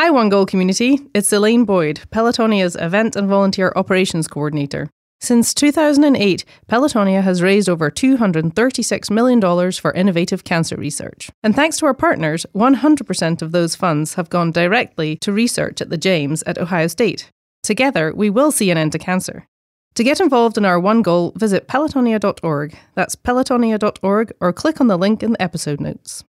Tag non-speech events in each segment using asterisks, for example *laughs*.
Hi, One Goal community. It's Elaine Boyd, Pelotonia's Event and Volunteer Operations Coordinator. Since 2008, Pelotonia has raised over $236 million for innovative cancer research. And thanks to our partners, 100% of those funds have gone directly to research at the James at Ohio State. Together, we will see an end to cancer. To get involved in our one goal, visit pelotonia.org. That's pelotonia.org or click on the link in the episode notes.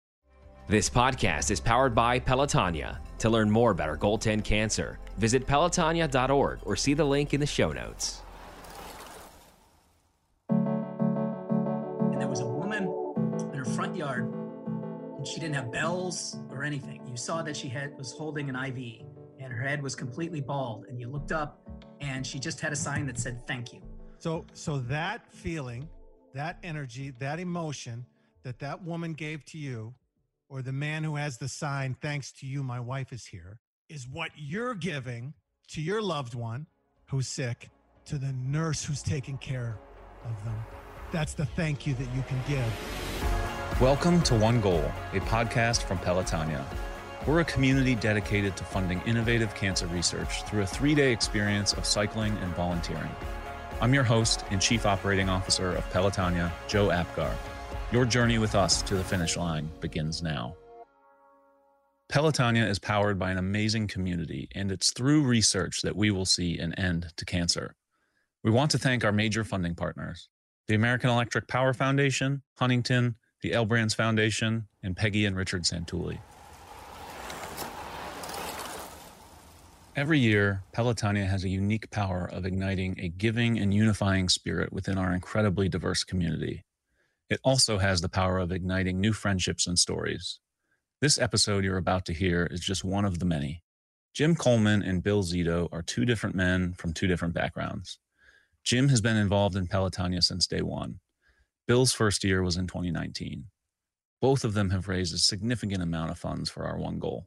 This podcast is powered by Pelotonia. To learn more about our goal 10 cancer, visit pelotonia.org or see the link in the show notes. and there was a woman in her front yard and she didn't have bells or anything you saw that she had was holding an iv and her head was completely bald and you looked up and she just had a sign that said thank you So, so that feeling, that energy, that emotion that that woman gave to you, or the man who has the sign, thanks to you, my wife is here, is what you're giving to your loved one who's sick, to the nurse who's taking care of them. That's the thank you that you can give. Welcome to One Goal, a podcast from Pelotonia. We're a community dedicated to funding innovative cancer research through a three day experience of cycling and volunteering. I'm your host and Chief Operating Officer of Pelotonia, Joe Apgar. Your journey with us to the finish line begins now. Pelotonia is powered by an amazing community, and it's through research that we will see an end to cancer. We want to thank our major funding partners the American Electric Power Foundation, Huntington, the L Brands Foundation, and Peggy and Richard Santulli. Every year, Pelotonia has a unique power of igniting a giving and unifying spirit within our incredibly diverse community. It also has the power of igniting new friendships and stories. This episode you're about to hear is just one of the many. Jim Coleman and Bill Zito are two different men from two different backgrounds. Jim has been involved in Pelotonia since day one. Bill's first year was in 2019. Both of them have raised a significant amount of funds for our one goal.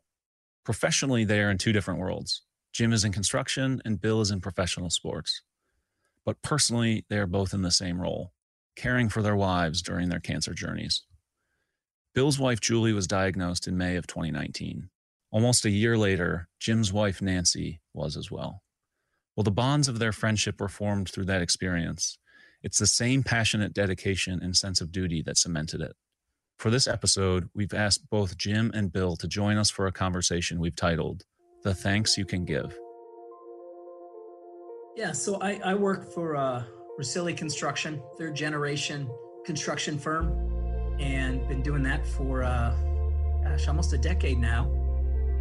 Professionally, they are in two different worlds. Jim is in construction and Bill is in professional sports. But personally, they are both in the same role, caring for their wives during their cancer journeys. Bill's wife, Julie, was diagnosed in May of 2019. Almost a year later, Jim's wife, Nancy, was as well. Well, the bonds of their friendship were formed through that experience. It's the same passionate dedication and sense of duty that cemented it. For this episode, we've asked both Jim and Bill to join us for a conversation we've titled The Thanks You Can Give. yeah so i, I work for uh, Ruscilli construction third generation construction firm and been doing that for uh, gosh almost a decade now.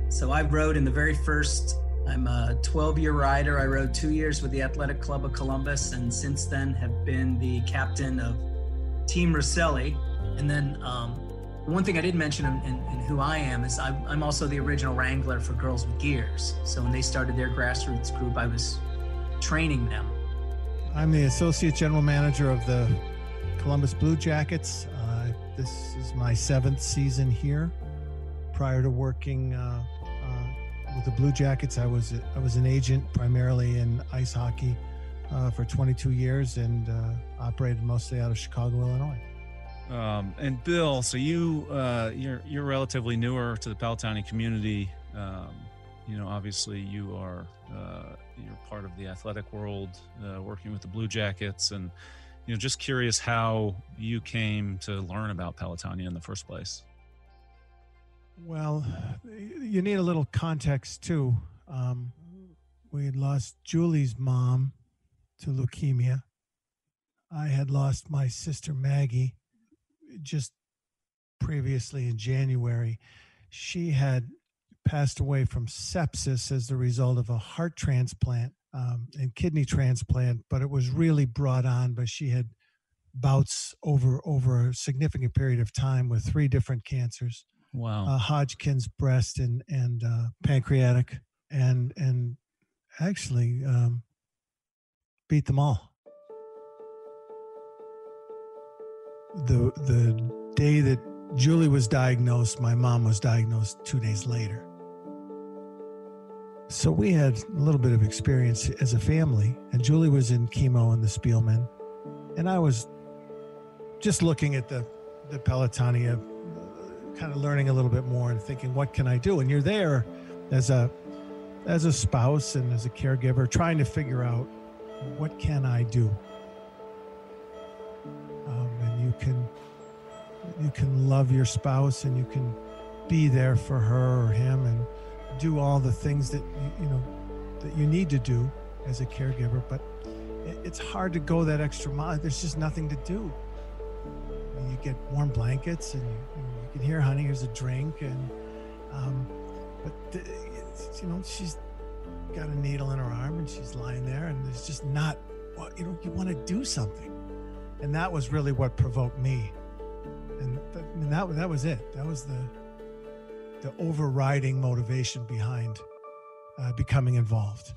So i rode in the very first i'm a 12 year rider. I rode two years with the athletic club of columbus and since then have been the captain of team Ruscilli. and then um, one thing i didn't mention in, in, in who i am is I'm, I'm also the original wrangler for girls with gears. So when they started their grassroots group i was training them I'm the associate general manager of the Columbus Blue Jackets. Uh, this is my seventh season here. Prior to working uh, uh, with the Blue Jackets, I was I was an agent primarily in ice hockey uh, for 22 years and uh, operated mostly out of Chicago, Illinois. Um, and Bill, so you uh, you're you're relatively newer to the Pelotonia community. Um, you know, obviously you are you're part of the athletic world, uh, working with the Blue Jackets, and you know, just curious how you came to learn about Pelotonia in the first place. Well, you need a little context too. Um, we had lost Julie's mom to leukemia. I had lost my sister Maggie just previously in January. She had passed away from sepsis as the result of a heart transplant um, and kidney transplant, but it was really brought on. by she had bouts over over a significant period of time with three different cancers Wow. uh, Hodgkin's, breast, and and uh, pancreatic, and and actually um, beat them all. The the day that Julie was diagnosed, my mom was diagnosed two days later. So we had a little bit of experience as a family, and Julie was in chemo in the Spielman, and I was just looking at the the Pelotonia kind of learning a little bit more and thinking, what can I do? And you're there as a as a spouse and as a caregiver, trying to figure out what can I do. Um, and you can you can love your spouse and you can be there for her or him and do all the things that you, you know that you need to do as a caregiver but it's hard to go that extra mile. There's just nothing to do. You get warm blankets and you, you can hear honey here's a drink and um, but the, you know she's got a needle in her arm and she's lying there and there's just not you know you want to do something. And that was really what provoked me. And I mean, that that was it. That was the the overriding motivation behind uh, becoming involved.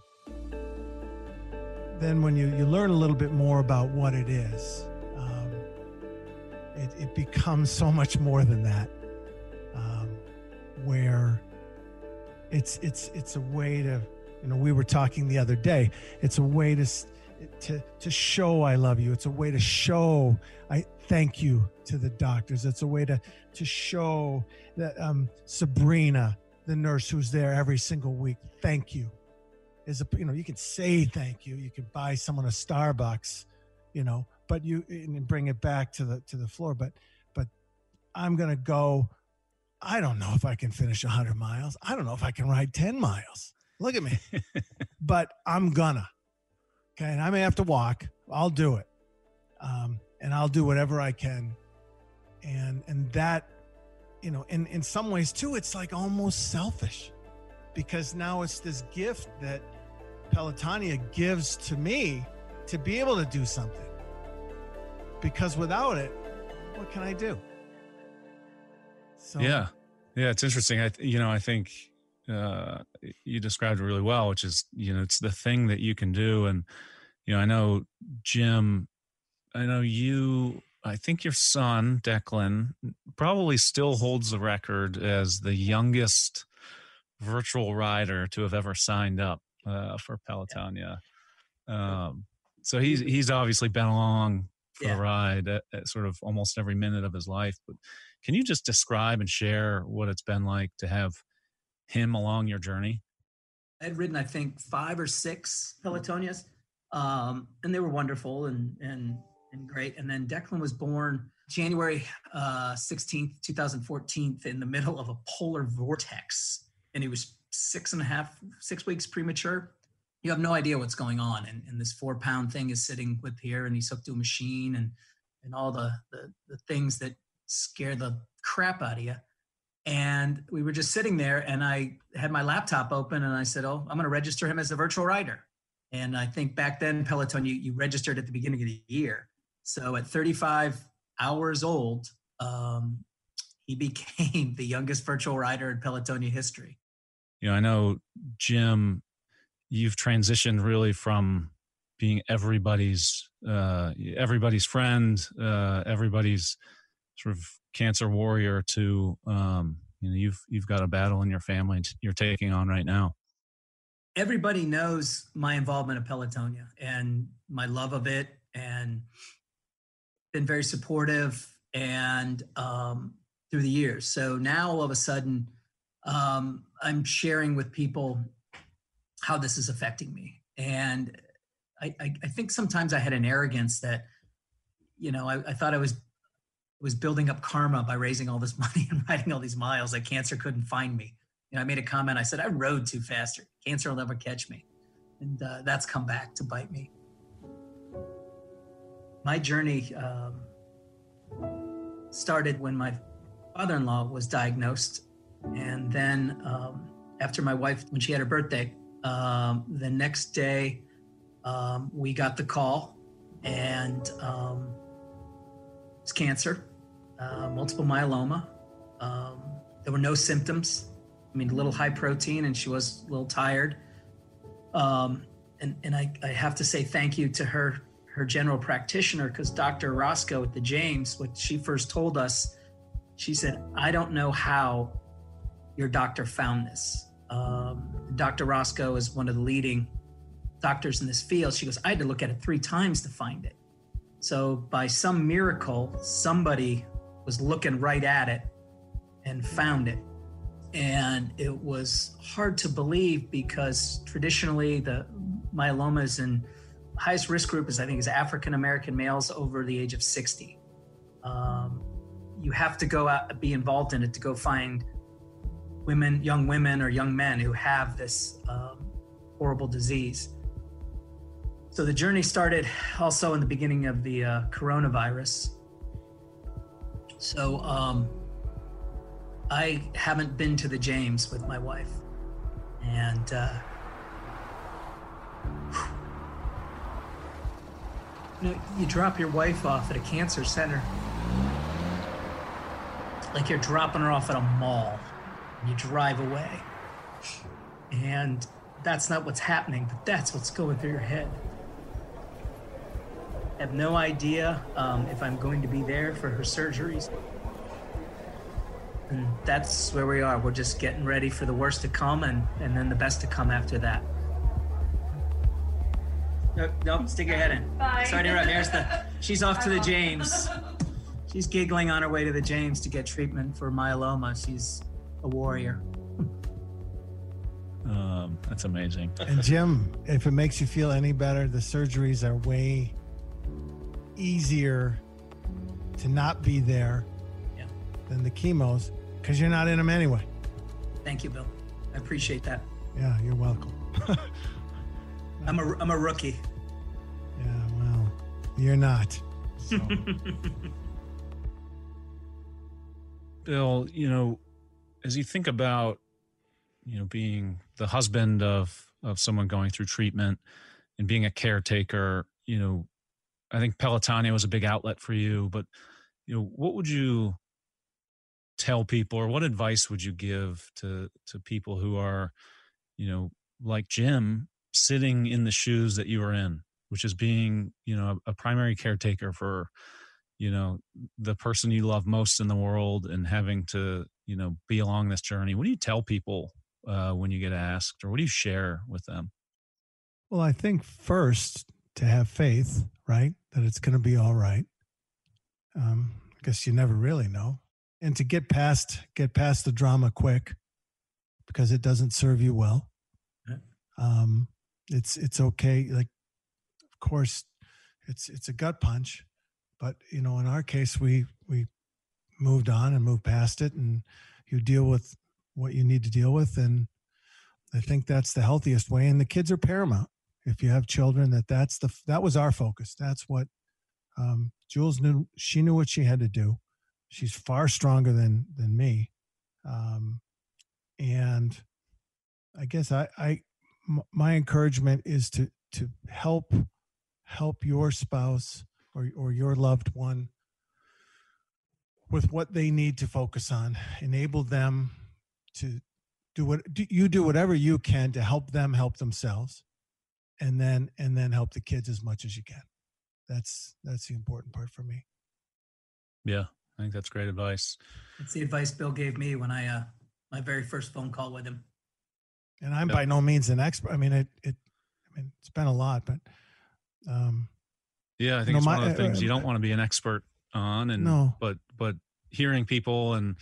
Then, when you, you learn a little bit more about what it is, um, it, it becomes so much more than that. Um, where it's it's it's a way to, you know, we were talking the other day. It's a way to to to show I love you. It's a way to show I thank you to the doctors. It's a way to to show that um, Sabrina, the nurse who's there every single week, thank you. Is a you know you can say thank you. You can buy someone a Starbucks, you know, but you and bring it back to the to the floor. But but I'm gonna go. I don't know if I can finish 100 miles. I don't know if I can ride 10 miles. Look at me. *laughs* but I'm gonna. Okay. And I may have to walk. I'll do it. Um, and I'll do whatever I can. And and that, you know, in in some ways too, it's like almost selfish, because now it's this gift that Pelotonia gives to me to be able to do something. Because without it, what can I do? So yeah, yeah, it's interesting. I you know I think uh, you described it really well, which is you know it's the thing that you can do, and you know I know Jim I know you. I think your son Declan probably still holds the record as the youngest virtual rider to have ever signed up uh, for Pelotonia. Um, so he's he's obviously been along for yeah. the ride at, at, sort of almost every minute of his life. But can you just describe and share what it's been like to have him along your journey? I had ridden, I think, five or six Pelotonias, um, and they were wonderful and and and great. And then Declan was born January uh, 16th, 2014, in the middle of a polar vortex. And he was six and a half, six weeks premature. You have no idea what's going on. And, and this four pound thing is sitting with here and he's hooked to a machine and, and all the, the, the things that scare the crap out of you. And we were just sitting there and I had my laptop open and I said, Oh, I'm going to register him as a virtual rider. And I think back then, Peloton, you, you registered at the beginning of the year. So at 35 hours old, um, he *laughs* became the youngest virtual rider in Pelotonia history. You know, I know, Jim, you've transitioned really from being everybody's uh, everybody's friend, uh, everybody's sort of cancer warrior to um, you know you've you've got a battle in your family you're taking on right now. Everybody knows my involvement of Pelotonia and my love of it, and been very supportive and um, through the years. So now all of a sudden, um, I'm sharing with people how this is affecting me. And I, I, I, think sometimes I had an arrogance that, you know, I, I thought I was was building up karma by raising all this *laughs* money and riding all these miles that cancer couldn't find me. You know, I made a comment. I said I rode too fast. Cancer will never catch me, and uh, that's come back to bite me my journey um, started when my father-in-law was diagnosed and then um, after my wife when she had her birthday um, the next day um, we got the call and um, it's cancer uh, multiple myeloma um, there were no symptoms i mean a little high protein and she was a little tired and, and I, I have to say thank you to her her general practitioner because Dr. Rosko at the James, what she first told us, she said, I don't know how your doctor found this. Um, Dr. Rosko is one of the leading doctors in this field. She goes, I had to look at it three times to find it. So, by some miracle, somebody was looking right at it and found it. and it was hard to believe because traditionally the myelomas and highest risk group is I think is African American males over the age of 60. Um, you have to go out be involved in it to go find women, young women or young men who have this um, horrible disease. So the journey started also in the beginning of the uh, coronavirus. So um, I haven't been to the James with my wife, and uh, you know, you drop your wife off at a cancer center, like you're dropping her off at a mall. And you drive away, and that's not what's happening, but that's what's going through your head. I have no idea um, if I'm going to be there for her surgeries. And that's where we are. We're just getting ready for the worst to come and, and then the best to come after that. Nope, nope stick your head in. Bye. Sorry to interrupt. There's the, she's off to the James. *laughs* She's giggling on her way to the James to get treatment for myeloma. She's a warrior. Um, that's amazing. And Jim, if it makes you feel any better, the surgeries are way easier to not be there Yeah. than the chemos because you're not in them anyway. Thank you, Bill. I appreciate that. Yeah, you're welcome. *laughs* I'm a, I'm a rookie. Yeah, well, you're not. So, *laughs* Bill, you know, as you think about, you know, being the husband of of someone going through treatment and being a caretaker, you know, I think Pelotonia was a big outlet for you, but you know, what would you tell people or what advice would you give to to people who are, you know, like Jim sitting in the shoes that you are in, which is being, you know, a, a primary caretaker for you know the person you love most in the world and having to you know be along this journey? What do you tell people uh, when you get asked or what do you share with them? Well, I think first to have faith, right, that it's going to be all right. Um, I guess you never really know, and to get past get past the drama quick because it doesn't serve you well. Um, it's it's okay. Like, of course, it's it's a gut punch, but you know, in our case, we we moved on and moved past it, and you deal with what you need to deal with, and I think that's the healthiest way. And the kids are paramount. If you have children, that that's the that was our focus. That's what um, Jules knew. She knew what she had to do. She's far stronger than than me, um, and I guess I, I my encouragement is to to help help your spouse or or your loved one with what they need to focus on. Enable them to do what do, you do whatever you can to help them help themselves and then and then help the kids as much as you can that's that's the important part for me yeah i think that's great advice That's the advice Bill gave me when I, uh, my very first phone call with him. and i'm Yep. by no means an expert i mean it it i mean it's been a lot but um yeah i think No, it's one of the things you uh, don't want to be an expert on and No. but but hearing people and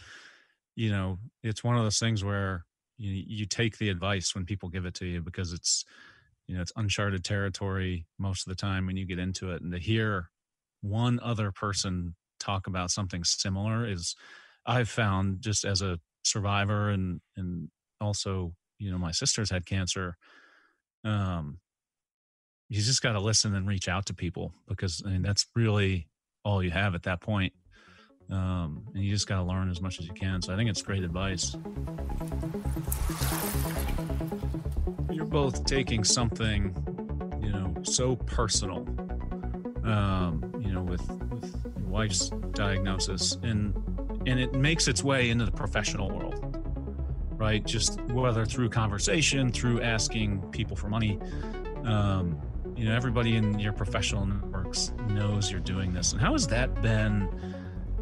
you know it's one of those things where you you take the advice when people give it to you because it's you know it's uncharted territory most of the time when you get into it and to hear one other person talk about something similar is i've found just as a survivor and and also you know my sister's had cancer um you just got to listen and reach out to people because i mean that's really all you have at that point um, and you just got to learn as much as you can. So i think it's great advice. You're both taking something you know so personal um, you know with, with your wife's diagnosis and and it makes its way into the professional world right? Just whether through conversation through asking people for money um, you know everybody in your professional networks knows you're doing this. And how has that been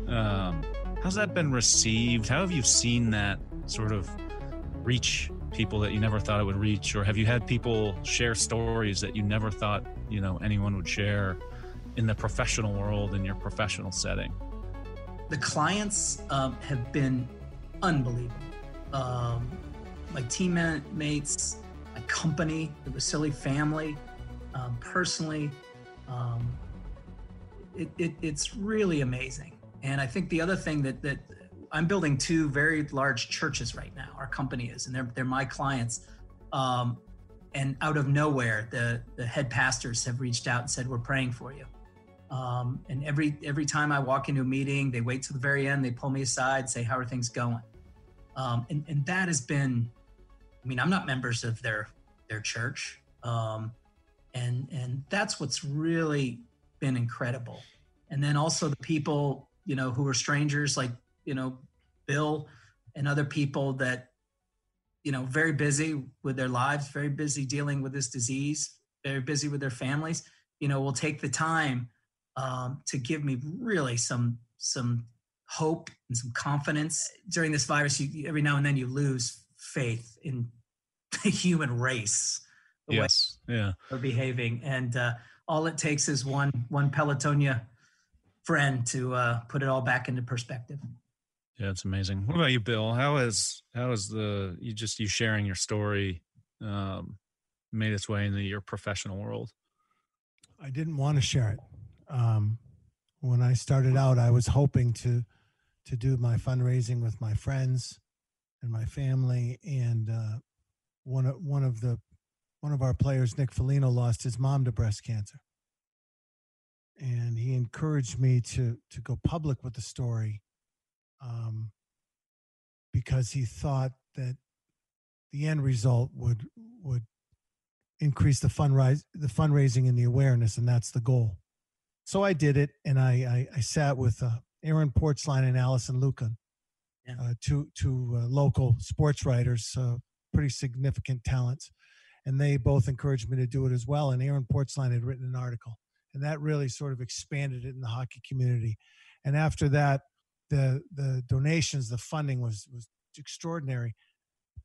um, how's that been received how have you seen that sort of reach people that you never thought it would reach or have you had people share stories that you never thought you know anyone would share in the professional world in your professional setting The clients um, have been unbelievable. um, my teammates, my company, the Vasili family, um, personally. Um, it, it, it's really amazing. And I think the other thing that, that I'm building two very large churches right now, our company is, and they're, they're my clients. Um, and out of nowhere, the, the head pastors have reached out and said, we're praying for you. Um, and every every time I walk into a meeting, they wait till the very end. They pull me aside, say, "How are things going?" Um, and and that has been, I mean, I'm not members of their their church, um, and and that's what's really been incredible. And then also the people, you know, who are strangers, like you know, Bill and other people that, you know, very busy with their lives, very busy dealing with this disease, very busy with their families. You know, will take the time um, to give me really some some hope and some confidence during this virus. You, every now and then you lose faith in *laughs* the human race. The yes. yeah. They're behaving, and uh, all it takes is one one Pelotonia friend to uh, put it all back into perspective. Yeah, it's amazing. What about you, Bill? How is how is the you just you sharing your story um, made its way into your professional world? I didn't want to share it um, when I started out, I was hoping to to do my fundraising with my friends and my family. And uh, one of one of the one of our players, Nick Foligno, lost his mom to breast cancer, and he encouraged me to to go public with the story um, because he thought that the end result would would increase the fundraise the fundraising and the awareness, and that's the goal. So I did it, and I I, I sat with uh, Aaron Portzline and Alison Lukan, yeah. uh, two two uh, local sports writers, uh, pretty significant talents, and they both encouraged me to do it as well. And Aaron Portzline had written an article, and that really sort of expanded it in the hockey community. And after that, the the donations, the funding was was extraordinary,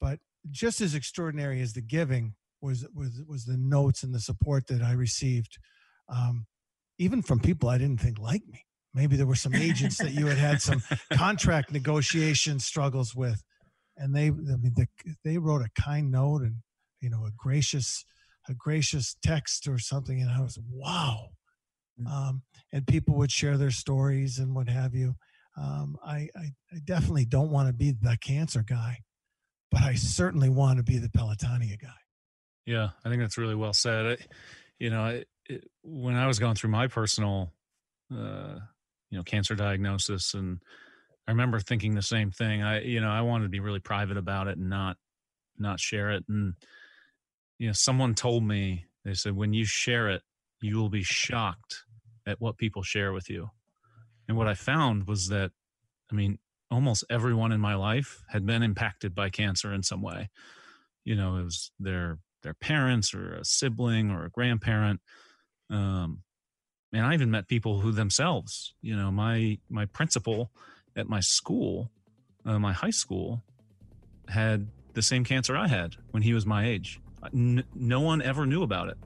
but just as extraordinary as the giving was was was the notes and the support that I received. Um, even from people I didn't think liked me. Maybe there were some agents that you had had some *laughs* contract negotiation struggles with, and they, I mean, the, they wrote a kind note and you know a gracious, a gracious text or something, and I was wow. Mm. Um, and people would share their stories and what have you. Um, I, I, I definitely don't want to be the cancer guy, but I certainly want to be the Pelotonia guy. Yeah, I think that's really well said. I, you know, it, it, when I was going through my personal, uh, you know, cancer diagnosis, and I remember thinking the same thing. I, you know, I wanted to be really private about it and not, not share it. And you know, someone told me they said when you share it, you will be shocked at what people share with you. And what I found was that, I mean, almost everyone in my life had been impacted by cancer in some way. You know, it was their their parents or a sibling or a grandparent um, and I even met people who themselves, you know, my my principal at my school, uh, my high school, had the same cancer I had when he was my age. No one ever knew about it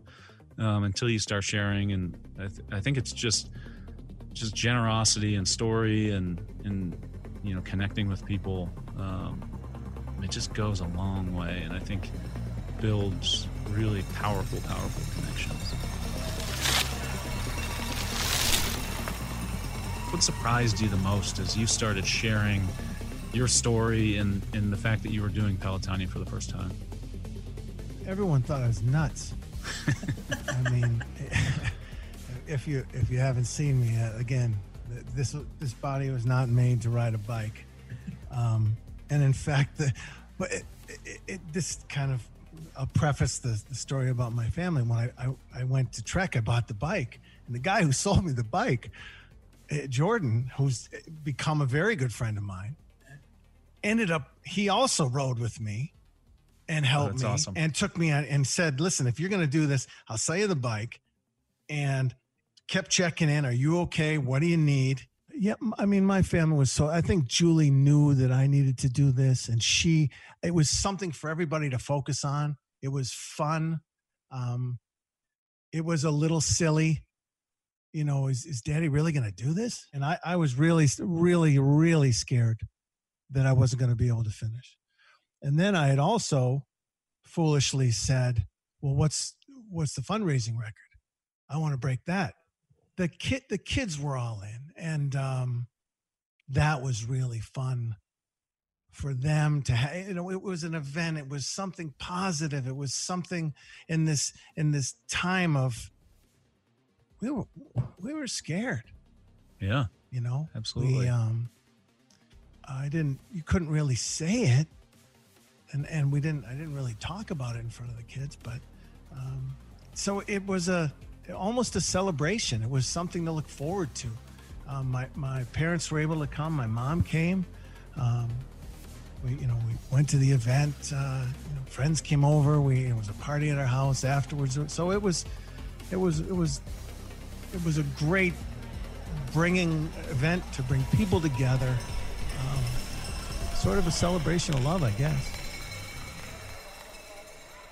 um, until you start sharing, and I, th- I think it's just just generosity and story and and you know connecting with people. Um, it just goes a long way, and I think builds really powerful, powerful connections. what surprised you the most as you started sharing your story and, and the fact that you were doing Pelotonia for the first time? Everyone thought I was nuts. I mean, *laughs* if you if you haven't seen me uh, again, this this body was not made to ride a bike, um, and in fact, the, but it, it, it, this kind of I'll preface the, the story about my family. When I, I, I went to Trek, I bought the bike, and the guy who sold me the bike uh, Jordan, who's become a very good friend of mine, ended up he also rode with me and oh, helped oh, me awesome. and took me and said, "Listen, if you're going to do this, I'll sell you the bike." And kept checking in. Are you okay? What do you need? Yeah, I mean, my family was so. I think Julie knew that I needed to do this, and she. It was something for everybody to focus on. It was fun. Um, it was a little silly you know, is, is daddy really going to do this? And I, I was really, really, really scared that I wasn't going to be able to finish. And then I had also foolishly said, "Well, what's what's the fundraising record? I want to break that." The kid, the kids were all in, and um, that was really fun for them to have you know it was an event it was something positive it was something in this in this time of we were we were scared Yeah, you know absolutely. we um i didn't you couldn't really say it and and we didn't i didn't really talk about it in front of the kids but um so it was a almost a celebration. It was something to look forward to. Um, my my parents were able to come. My mom came. Um we you know we went to the event uh you know, friends came over. We it was a party at our house afterwards. So it was it was it was it was a great bringing event to bring people together. Um, sort of a celebration of love i guess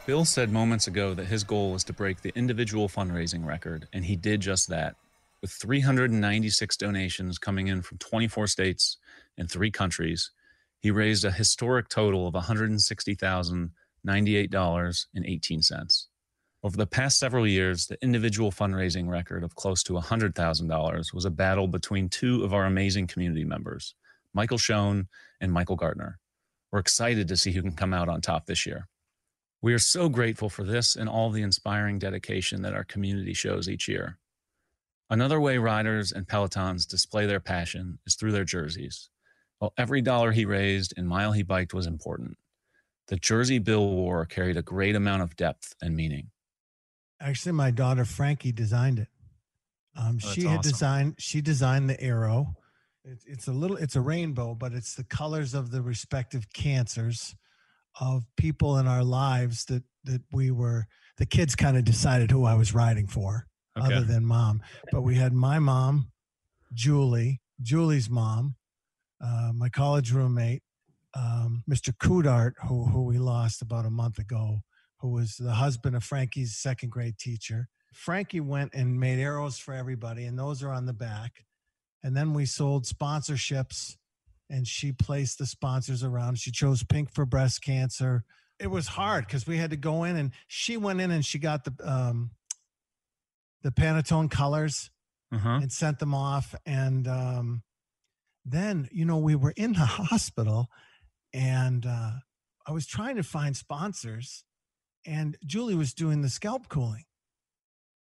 Bill said moments ago that his goal was to break the individual fundraising record, and he did just that. With 396 donations coming in from 24 states and three countries, he raised a historic total of $160,098.18. Over the past several years, the individual fundraising record of close to $100,000 was a battle between two of our amazing community members, Michael Schoen and Michael Gardner. We're excited to see who can come out on top this year. We are so grateful for this and all the inspiring dedication that our community shows each year. Another way riders and Pelotons display their passion is through their jerseys. While every dollar he raised and mile he biked was important, the jersey Bill wore carried a great amount of depth and meaning. actually my daughter frankie designed it um, Oh, she had awesome. designed she designed the arrow it's, it's a little it's a rainbow but it's the colors of the respective cancers of people in our lives that that we were the kids kind of decided who i was riding for Okay. other than mom. But we had my mom julie julie's mom uh, my college roommate um, mr kudart who, who we lost about a month ago who was the husband of frankie's second grade teacher. Frankie went and made arrows for everybody and those are on the back. And then we sold sponsorships and she placed the sponsors around she chose pink for breast cancer it was hard because we had to go in and she went in and she got the um the Pantone colors Uh-huh. and sent them off. And um, then, you know, we were in the *laughs* hospital and uh, I was trying to find sponsors, and Julie was doing the scalp cooling.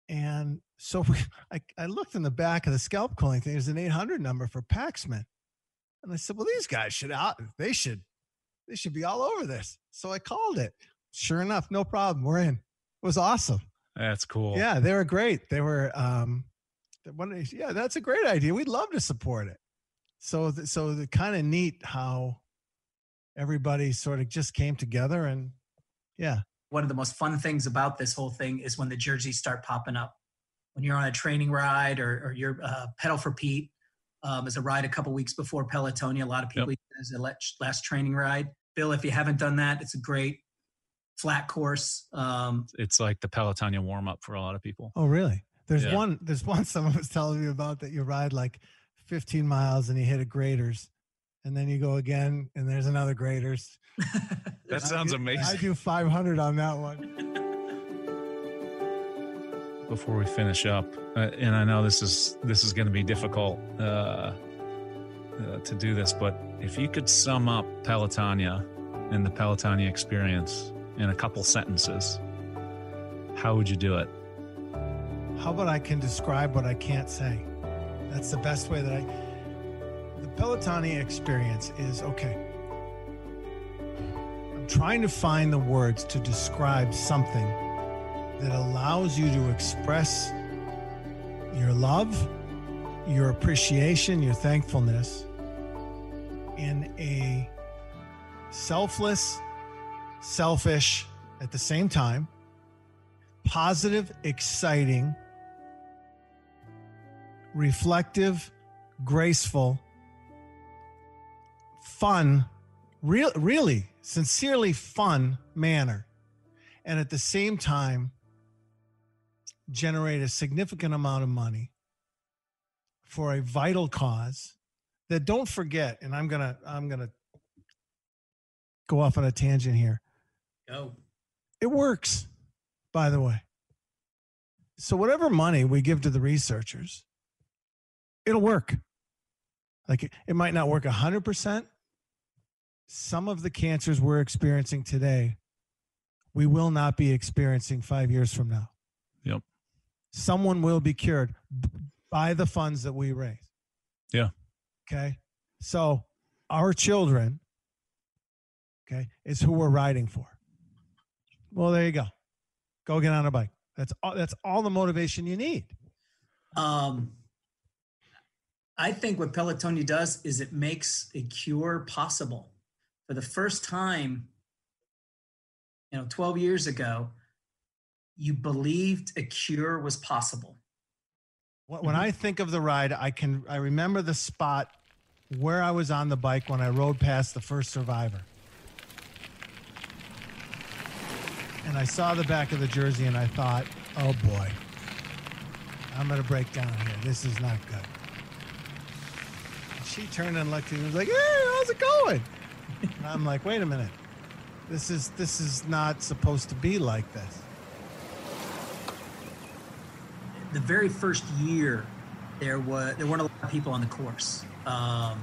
And so we, *laughs* I, I looked in the back of the scalp cooling thing. There's an 800 number for Paxman. And I said, well, these guys should out, they should, they should be all over this. So I called it. Sure enough, no problem. We're in. It was awesome. That's cool. Yeah, they were great. They were um one yeah, that's a great idea. We'd love to support it. So th- so the kind of neat how everybody sort of just came together and yeah. one of the most fun things about this whole thing is when the jerseys start popping up. When you're on a training ride or, or you're uh, pedal for Pete um, as a ride a couple weeks before Pelotonia, a lot of people use it as a last training ride. Bill, if you haven't done that, it's a great flat course. Um, It's like the Pelotonia warm up for a lot of people. Oh really? There's Yeah. one there's one *laughs* someone was telling me about that you ride like 15 miles and you hit a Graeter's and then you go again and there's another Graeter's. *laughs* That I sounds do- I do 500 on that one. *laughs* Before we finish up, uh, and I know this is this is going to be difficult uh, uh, to do this, but if you could sum up Pelotonia and the Pelotonia experience in a couple sentences, how would you do it? How about I can describe what I can't say? That's the best way that I. The Pelotonia experience is okay. I'm trying to find the words to describe something that allows you to express your love, your appreciation, your thankfulness in a selfless, selfish, at the same time, positive, exciting, reflective, graceful, fun, real, really, sincerely fun manner. And at the same time, generate a significant amount of money for a vital cause that don't forget, and I'm gonna, I'm gonna go off on a tangent here. Go. It works, by the way. So whatever money we give to the researchers, it'll work. Like it, it might not work 100%. Some of the cancers we're experiencing today, we will not be experiencing 5 years from now. Yep. Someone will be cured by the funds that we raise. Yeah. Okay. So our children, okay, is who we're riding for. Well, there you go. Go get on a bike. That's all. That's all the motivation you need. Um, I think what Pelotonia does is it makes a cure possible. For the first time, you know, 12 years ago, you believed a cure was possible. When when I think of the ride, I can I remember the spot where I was on the bike when I rode past the first survivor. And I saw the back of the jersey and I thought, oh boy, I'm going to break down here. This is not good. And she turned and looked at me and was like, hey, how's it going? And I'm like, wait a minute. This is this is not supposed to be like this. The very first year there was there weren't a lot of people on the course. Um,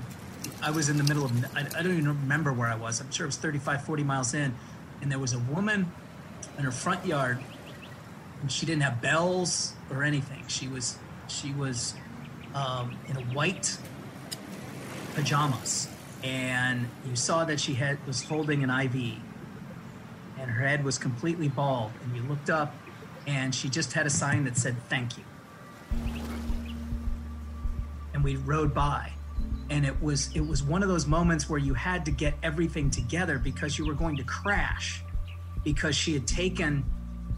i was in the middle of I, I don't even remember where i was. I'm sure it was 35 40 miles in and there was a woman in her front yard and she didn't have bells or anything. She was she was um, in a white pajamas and you saw that she had was holding an iv and her head was completely bald and you looked up and she just had a sign that said thank you. And we rode by. And it was it was one of those moments where you had to get everything together because you were going to crash because she had taken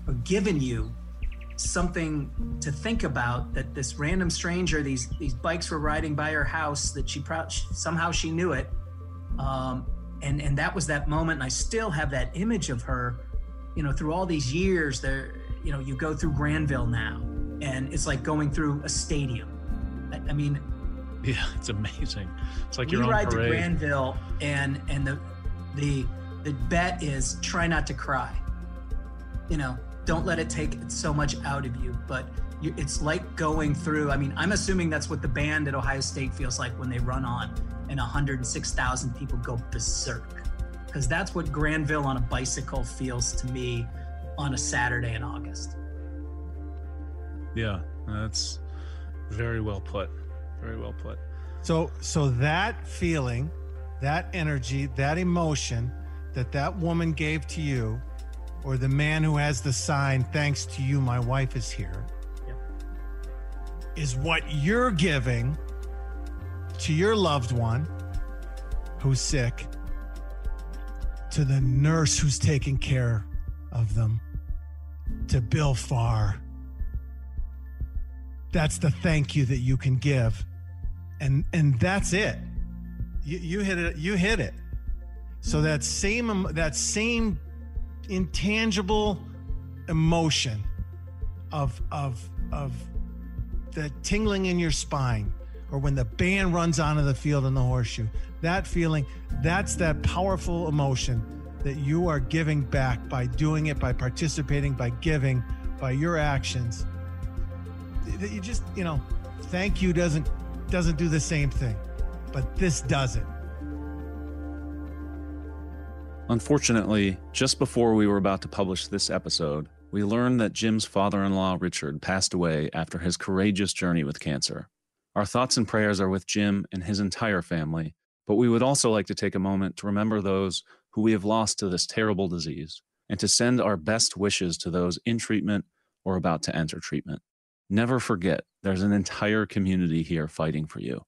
or given you something to think about that this random stranger these these bikes were riding by her house that she somehow she knew it. Um, and and that was that moment. And i still have that image of her you know through all these years there you know you go through granville now and it's like going through a stadium. I, I mean Yeah, it's amazing. It's like you ride to granville and and the the the bet is try not to cry. You know don't let it take so much out of you but you, it's like going through i mean i'm assuming that's what the band at ohio state feels like when they run on and 106000 people go berserk because that's what granville on a bicycle feels to me on a saturday in august Yeah, that's very well put. Very well put. So so that feeling, that energy, that emotion that that woman gave to you or the man who has the sign thanks to you my wife is here Yep. is what you're giving to your loved one who's sick to the nurse who's taking care of them to Bill Farr. That's the thank you that you can give. And and that's it. You, you hit it you hit it. So that same that same intangible emotion of of of the tingling in your spine or when the band runs onto the field in the horseshoe that feeling that's that powerful emotion that you are giving back by doing it by participating by giving by your actions that you just you know thank you doesn't doesn't do the same thing but this does it Unfortunately, just before we were about to publish this episode, we learned that Jim's father in law, Richard, passed away after his courageous journey with cancer. Our thoughts and prayers are with Jim and his entire family, but we would also like to take a moment to remember those who we have lost to this terrible disease and to send our best wishes to those in treatment or about to enter treatment. Never forget, there's an entire community here fighting for you.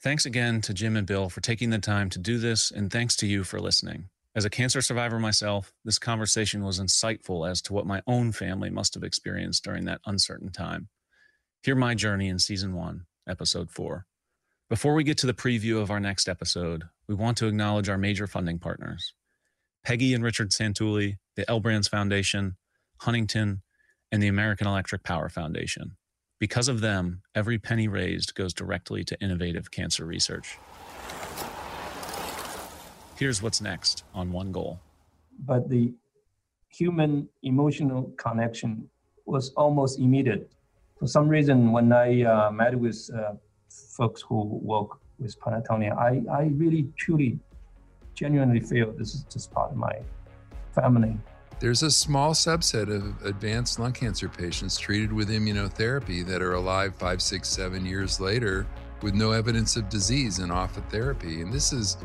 Thanks again to Jim and Bill for taking the time to do this, and thanks to you for listening. As a cancer survivor myself, this conversation was insightful as to what my own family must have experienced during that uncertain time. Hear my journey in season one, episode four. Before we get to the preview of our next episode, we want to acknowledge our major funding partners Peggy and Richard Santulli, the L Brands Foundation, Huntington, and the American Electric Power Foundation. Because of them, every penny raised goes directly to innovative cancer research. Here's what's next on One Goal. But the human emotional connection was almost immediate. For some reason, when I uh, met with uh, folks who work with Pelotonia, I, I really, truly, genuinely feel this is just part of my family. There's a small subset of advanced lung cancer patients treated with immunotherapy that are alive five, six, seven years later with no evidence of disease and off of therapy. And this is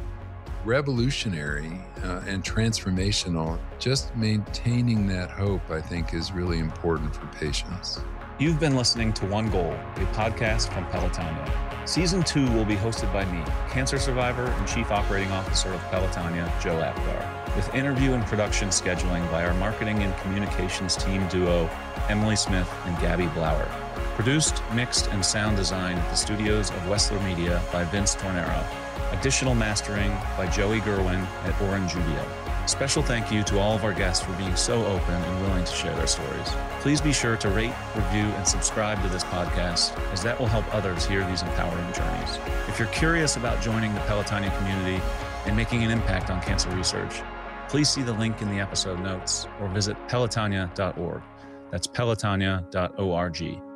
revolutionary uh, and transformational. Just maintaining that hope, I think, is really important for patients. You've been listening to One Goal, a podcast from Pelotonia. Season two will be hosted by me, cancer survivor and chief operating officer of Pelotonia, Joe Apgar, with interview and production scheduling by our marketing and communications team duo, Emily Smith and Gabby Blauer. Produced, mixed, and sound designed at the studios of Wessler Media by Vince Tornero. Additional mastering by Joey Gerwin at Orange Judio. Special thank you to all of our guests for being so open and willing to share their stories. Please be sure to rate, review, and subscribe to this podcast, as that will help others hear these empowering journeys. If you're curious about joining the Pelotonia community and making an impact on cancer research, please see the link in the episode notes or visit pelotonia.org. That's pelotonia.org.